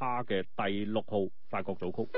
他嘅第六号法国组曲。